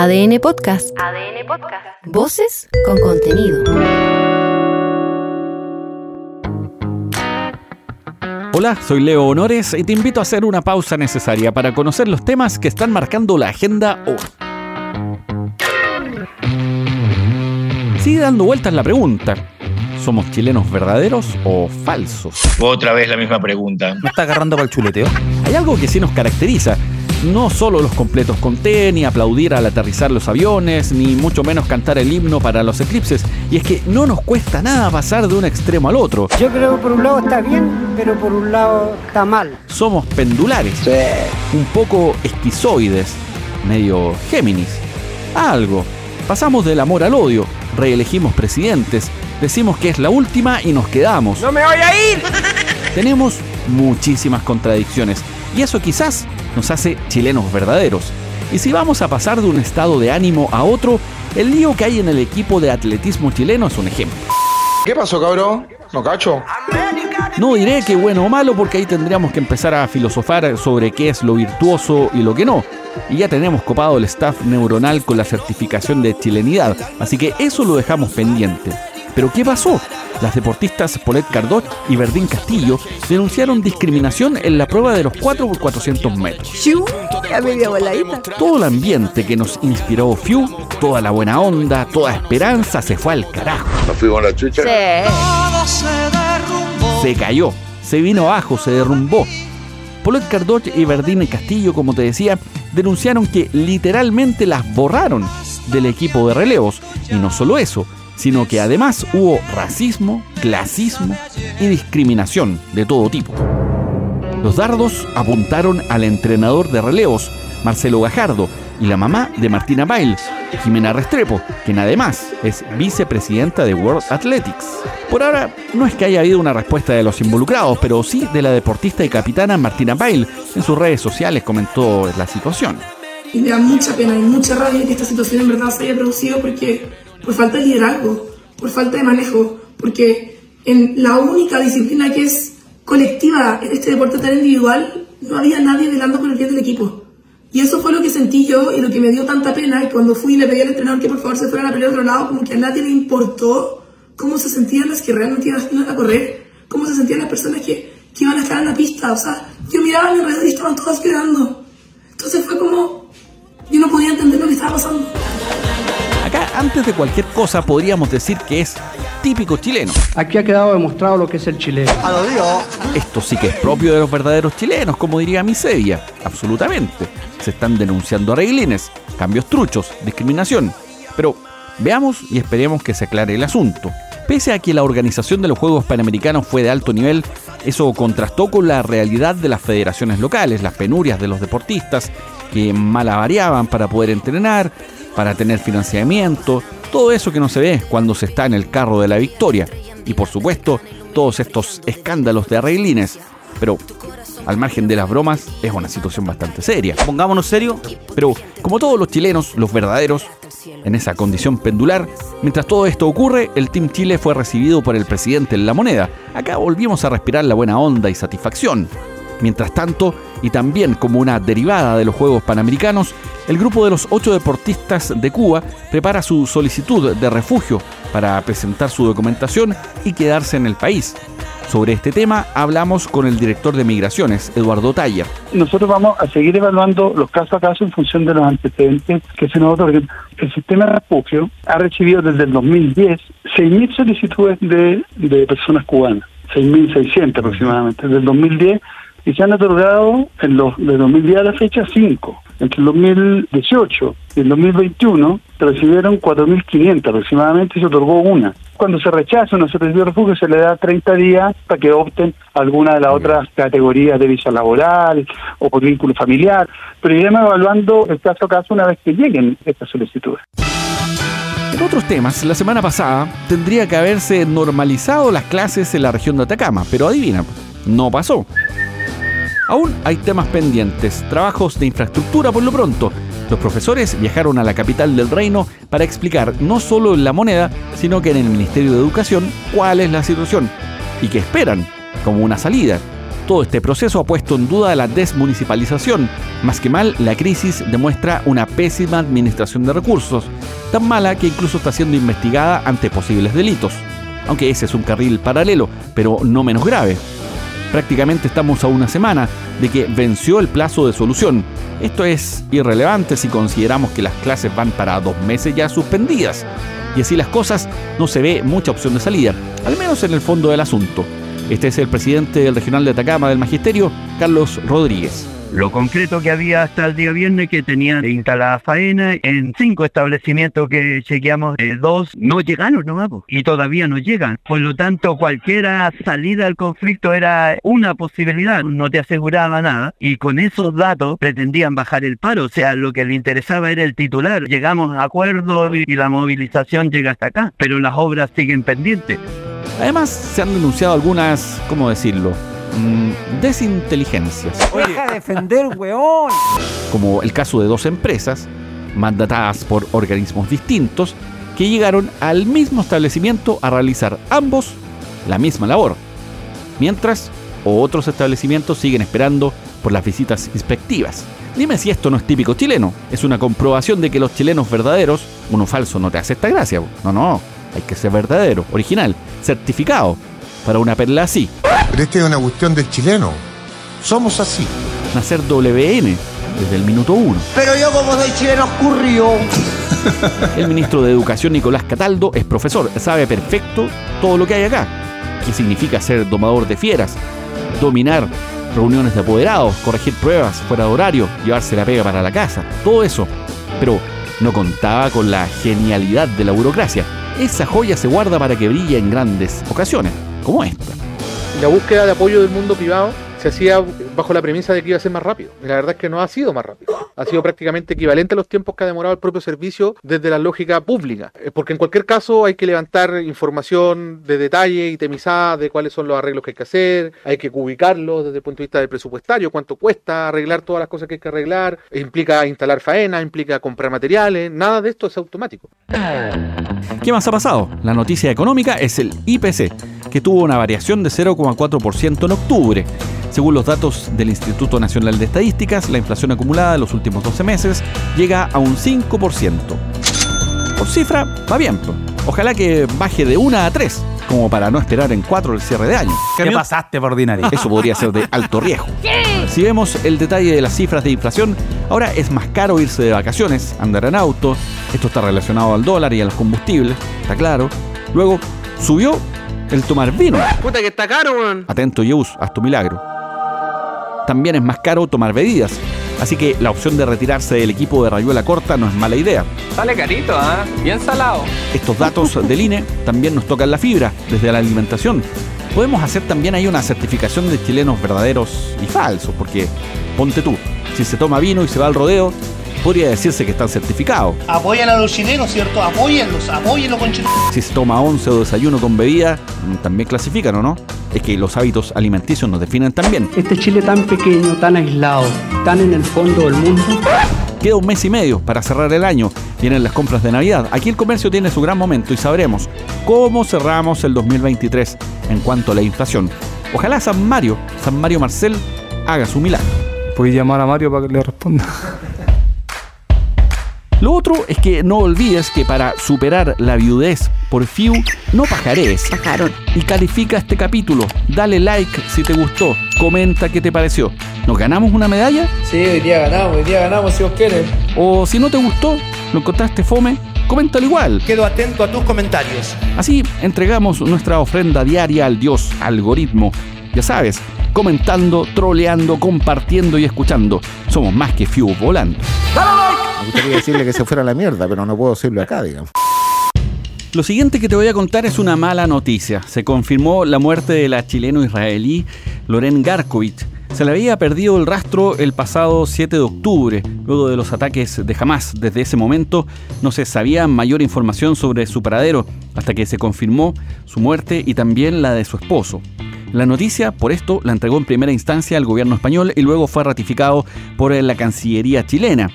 ADN Podcast. ADN Podcast. Voces con contenido. Hola, soy Leo Honores y te invito a hacer una pausa necesaria para conocer los temas que están marcando la agenda hoy. Sigue dando vueltas la pregunta. ¿Somos chilenos verdaderos o falsos? Otra vez la misma pregunta. ¿No está agarrando para el chuleteo? Hay algo que sí nos caracteriza. No solo los completos con té, ni aplaudir al aterrizar los aviones, ni mucho menos cantar el himno para los eclipses. Y es que no nos cuesta nada pasar de un extremo al otro. Yo creo que por un lado está bien, pero por un lado está mal. Somos pendulares. Un poco esquizoides. Medio Géminis. Algo. Pasamos del amor al odio. Reelegimos presidentes. Decimos que es la última y nos quedamos. ¡No me voy a ir! Tenemos muchísimas contradicciones. Y eso quizás nos hace chilenos verdaderos. Y si vamos a pasar de un estado de ánimo a otro, el lío que hay en el equipo de atletismo chileno es un ejemplo. ¿Qué pasó, cabrón? ¿No cacho? No diré que bueno o malo porque ahí tendríamos que empezar a filosofar sobre qué es lo virtuoso y lo que no. Y ya tenemos copado el staff neuronal con la certificación de chilenidad, así que eso lo dejamos pendiente. Pero ¿qué pasó? Las deportistas Paulette Cardot y Verdín Castillo denunciaron discriminación en la prueba de los 4 x 400 metros. Todo el ambiente que nos inspiró Fiu, toda la buena onda, toda esperanza se fue al carajo. ¿Nos fuimos a la chucha? Se cayó, se vino abajo, se derrumbó. Paulette Cardot y Verdín Castillo, como te decía, denunciaron que literalmente las borraron del equipo de relevos. Y no solo eso, sino que además hubo racismo, clasismo y discriminación de todo tipo. Los dardos apuntaron al entrenador de relevos, Marcelo Gajardo, y la mamá de Martina Bail, Jimena Restrepo, quien además es vicepresidenta de World Athletics. Por ahora, no es que haya habido una respuesta de los involucrados, pero sí de la deportista y capitana Martina Bail. En sus redes sociales comentó la situación. Y me da mucha pena y mucha rabia que esta situación en verdad se haya producido porque por falta de liderazgo, por falta de manejo, porque en la única disciplina que es colectiva en este deporte tan individual, no había nadie velando por el bien del equipo. Y eso fue lo que sentí yo y lo que me dio tanta pena. Y cuando fui y le pedí al entrenador que por favor se fueran a pelear a otro lado, como que a nadie le importó cómo se sentían las que realmente iban a correr, cómo se sentían las personas que, que iban a estar en la pista. O sea, yo miraba a mi alrededor y estaban todas quedando. Entonces fue como, yo no podía entender lo que estaba pasando. Antes de cualquier cosa, podríamos decir que es típico chileno. Aquí ha quedado demostrado lo que es el chileno. Esto sí que es propio de los verdaderos chilenos, como diría Miseria. Absolutamente. Se están denunciando arreglines, cambios truchos, discriminación. Pero veamos y esperemos que se aclare el asunto. Pese a que la organización de los Juegos Panamericanos fue de alto nivel, eso contrastó con la realidad de las federaciones locales, las penurias de los deportistas, que malavariaban para poder entrenar, para tener financiamiento, todo eso que no se ve cuando se está en el carro de la victoria. Y por supuesto, todos estos escándalos de arreglines. Pero al margen de las bromas, es una situación bastante seria. Pongámonos serio. Pero como todos los chilenos, los verdaderos, en esa condición pendular, mientras todo esto ocurre, el Team Chile fue recibido por el presidente en la moneda. Acá volvimos a respirar la buena onda y satisfacción. Mientras tanto, y también como una derivada de los Juegos Panamericanos, el grupo de los ocho deportistas de Cuba prepara su solicitud de refugio para presentar su documentación y quedarse en el país. Sobre este tema hablamos con el director de Migraciones, Eduardo Taller. Nosotros vamos a seguir evaluando los casos a caso en función de los antecedentes que se nos otorguen. El sistema de refugio ha recibido desde el 2010 6.000 solicitudes de, de personas cubanas, 6.600 aproximadamente. Desde el 2010 y se han otorgado en los de 2010 a la fecha cinco. Entre el 2018 y el 2021 se recibieron 4.500 aproximadamente y se otorgó una. Cuando se rechaza una solicitud de refugio se le da 30 días para que opten alguna de las otras categorías de visa laboral o por vínculo familiar, pero iremos evaluando el caso a caso una vez que lleguen estas solicitudes. En otros temas, la semana pasada tendría que haberse normalizado las clases en la región de Atacama, pero adivina, no pasó. Aún hay temas pendientes, trabajos de infraestructura por lo pronto. Los profesores viajaron a la capital del reino para explicar no solo en la moneda, sino que en el Ministerio de Educación cuál es la situación y qué esperan como una salida. Todo este proceso ha puesto en duda la desmunicipalización. Más que mal, la crisis demuestra una pésima administración de recursos, tan mala que incluso está siendo investigada ante posibles delitos. Aunque ese es un carril paralelo, pero no menos grave. Prácticamente estamos a una semana de que venció el plazo de solución. Esto es irrelevante si consideramos que las clases van para dos meses ya suspendidas. Y así las cosas no se ve mucha opción de salida, al menos en el fondo del asunto. Este es el presidente del Regional de Atacama del Magisterio, Carlos Rodríguez. Lo concreto que había hasta el día viernes que tenían instalada faena en cinco establecimientos que chequeamos, eh, dos no llegaron no y todavía no llegan. Por lo tanto, cualquier salida al conflicto era una posibilidad, no te aseguraba nada y con esos datos pretendían bajar el paro, o sea, lo que le interesaba era el titular. Llegamos a acuerdo y la movilización llega hasta acá, pero las obras siguen pendientes. Además, se han denunciado algunas, ¿cómo decirlo? Mm, desinteligencias. Deja de defender, weón. Como el caso de dos empresas, mandatadas por organismos distintos, que llegaron al mismo establecimiento a realizar ambos la misma labor. Mientras, otros establecimientos siguen esperando por las visitas inspectivas. Dime si esto no es típico chileno. Es una comprobación de que los chilenos verdaderos, uno falso no te hace esta gracia. No, no. Hay que ser verdadero, original, certificado para una perla así. Pero esta es una cuestión del chileno. Somos así. Nacer WN desde el minuto uno. Pero yo como soy chileno ocurrió. El ministro de Educación Nicolás Cataldo es profesor, sabe perfecto todo lo que hay acá. ¿Qué significa ser domador de fieras? Dominar reuniones de apoderados, corregir pruebas fuera de horario, llevarse la pega para la casa, todo eso. Pero no contaba con la genialidad de la burocracia esa joya se guarda para que brille en grandes ocasiones, como esta. La búsqueda de apoyo del mundo privado se hacía bajo la premisa de que iba a ser más rápido. Y la verdad es que no ha sido más rápido. Ha sido prácticamente equivalente a los tiempos que ha demorado el propio servicio desde la lógica pública. Eh, porque en cualquier caso hay que levantar información de detalle y temizada de cuáles son los arreglos que hay que hacer, hay que ubicarlos desde el punto de vista del presupuestario, cuánto cuesta arreglar todas las cosas que hay que arreglar, implica instalar faena, implica comprar materiales, nada de esto es automático. ¿Qué más ha pasado? La noticia económica es el IPC, que tuvo una variación de 0,4% en octubre. Según los datos del Instituto Nacional de Estadísticas, la inflación acumulada en los últimos 12 meses llega a un 5%. Por cifra, va bien. Ojalá que baje de 1 a 3, como para no esperar en 4 el cierre de año. ¿Qué pasaste por ordinario? Eso podría ser de alto riesgo. Si vemos el detalle de las cifras de inflación, ahora es más caro irse de vacaciones, andar en auto, esto está relacionado al dólar y a los combustibles, está claro. Luego, subió el tomar vino. Puta que está caro, weón. Atento, Yus, haz tu milagro también es más caro tomar bebidas. Así que la opción de retirarse del equipo de Rayuela Corta no es mala idea. Sale carito, ¿ah? Bien salado. Estos datos del INE también nos tocan la fibra, desde la alimentación. Podemos hacer también ahí una certificación de chilenos verdaderos y falsos, porque ponte tú, si se toma vino y se va al rodeo, podría decirse que están certificados. Apoyan a los chilenos, ¿cierto? Apóyenlos, apóyenlos con chilenos. Si se toma once o desayuno con bebida, también clasifican, ¿o no? Es que los hábitos alimenticios nos definen también. Este Chile tan pequeño, tan aislado, tan en el fondo del mundo. Queda un mes y medio para cerrar el año. Vienen las compras de Navidad. Aquí el comercio tiene su gran momento y sabremos cómo cerramos el 2023 en cuanto a la inflación. Ojalá San Mario, San Mario Marcel, haga su milagro. Puedes llamar a Mario para que le responda. Lo otro es que no olvides que para superar la viudez por FIU, no pajarees. Pajaron. Y califica este capítulo. Dale like si te gustó. Comenta qué te pareció. ¿Nos ganamos una medalla? Sí, hoy día ganamos, hoy día ganamos si os quieren. O si no te gustó, lo encontraste fome, coméntalo igual. Quedo atento a tus comentarios. Así entregamos nuestra ofrenda diaria al dios algoritmo. Ya sabes, comentando, troleando, compartiendo y escuchando. Somos más que FIU volando. Me gustaría decirle que se fuera a la mierda, pero no puedo decirlo acá, digamos. Lo siguiente que te voy a contar es una mala noticia. Se confirmó la muerte de la chileno-israelí Loren Garkovich. Se le había perdido el rastro el pasado 7 de octubre, luego de los ataques de Hamas. Desde ese momento no se sabía mayor información sobre su paradero, hasta que se confirmó su muerte y también la de su esposo. La noticia, por esto, la entregó en primera instancia al gobierno español y luego fue ratificado por la Cancillería chilena.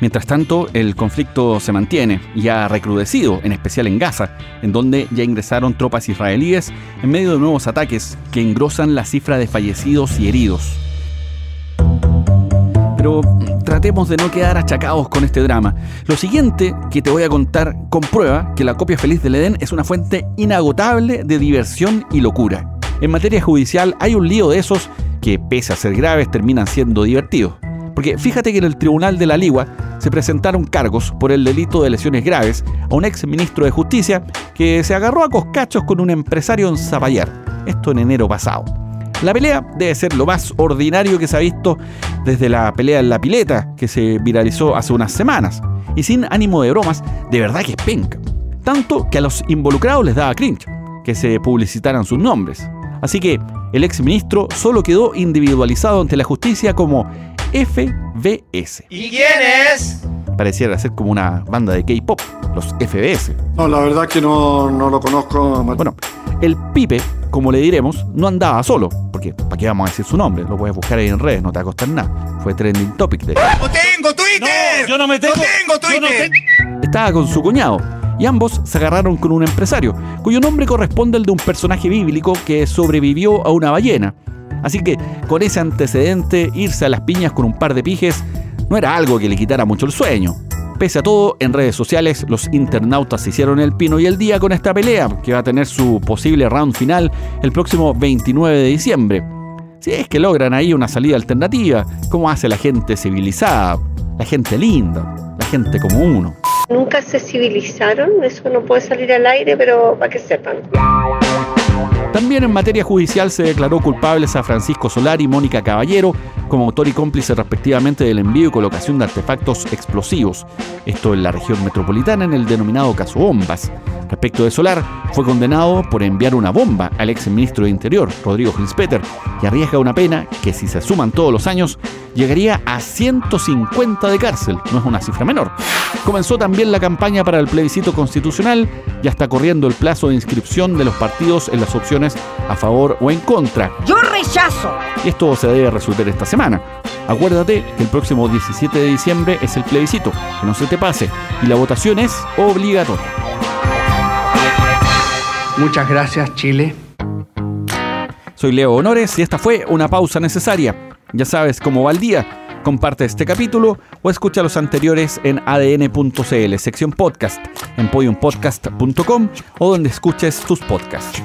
Mientras tanto, el conflicto se mantiene y ha recrudecido, en especial en Gaza, en donde ya ingresaron tropas israelíes en medio de nuevos ataques que engrosan la cifra de fallecidos y heridos. Pero tratemos de no quedar achacados con este drama. Lo siguiente que te voy a contar comprueba que la copia feliz del Edén es una fuente inagotable de diversión y locura. En materia judicial hay un lío de esos que, pese a ser graves, terminan siendo divertidos. Porque fíjate que en el Tribunal de la Ligua se presentaron cargos por el delito de lesiones graves a un ex ministro de Justicia que se agarró a coscachos con un empresario en Zapallar. Esto en enero pasado. La pelea debe ser lo más ordinario que se ha visto desde la pelea en la pileta que se viralizó hace unas semanas. Y sin ánimo de bromas, de verdad que es penca. Tanto que a los involucrados les daba cringe que se publicitaran sus nombres. Así que el ex ministro solo quedó individualizado ante la justicia como FBS. ¿Y quién es? Pareciera ser como una banda de K-pop, los FBS. No, la verdad que no, no lo conozco. Bueno, el Pipe, como le diremos, no andaba solo, porque ¿para qué vamos a decir su nombre? Lo puedes buscar ahí en redes, no te va a costar nada. Fue trending topic de... ¡No tengo Twitter! yo no me tengo. ¡No tengo Twitter! Estaba con su cuñado, y ambos se agarraron con un empresario, cuyo nombre corresponde al de un personaje bíblico que sobrevivió a una ballena. Así que, con ese antecedente, irse a las piñas con un par de pijes no era algo que le quitara mucho el sueño. Pese a todo, en redes sociales los internautas hicieron el pino y el día con esta pelea, que va a tener su posible round final el próximo 29 de diciembre. Si es que logran ahí una salida alternativa, como hace la gente civilizada, la gente linda, la gente como uno. Nunca se civilizaron, eso no puede salir al aire, pero para que sepan. También en materia judicial se declaró culpables a Francisco Solari y Mónica Caballero como autor y cómplice respectivamente del envío y colocación de artefactos explosivos. Esto en la región metropolitana en el denominado caso Bombas. Respecto de Solar, fue condenado por enviar una bomba al ex ministro de Interior, Rodrigo Hinspeter, y arriesga una pena que si se suman todos los años, llegaría a 150 de cárcel. No es una cifra menor. Comenzó también la campaña para el plebiscito constitucional, ya está corriendo el plazo de inscripción de los partidos en las opciones a favor o en contra. Yo rechazo. Y esto se debe resolver esta semana. Acuérdate que el próximo 17 de diciembre es el plebiscito, que no se te pase, y la votación es obligatoria. Muchas gracias, Chile. Soy Leo Honores y esta fue una pausa necesaria. Ya sabes cómo va el día. Comparte este capítulo o escucha los anteriores en adn.cl, sección podcast, en podiumpodcast.com o donde escuches tus podcasts.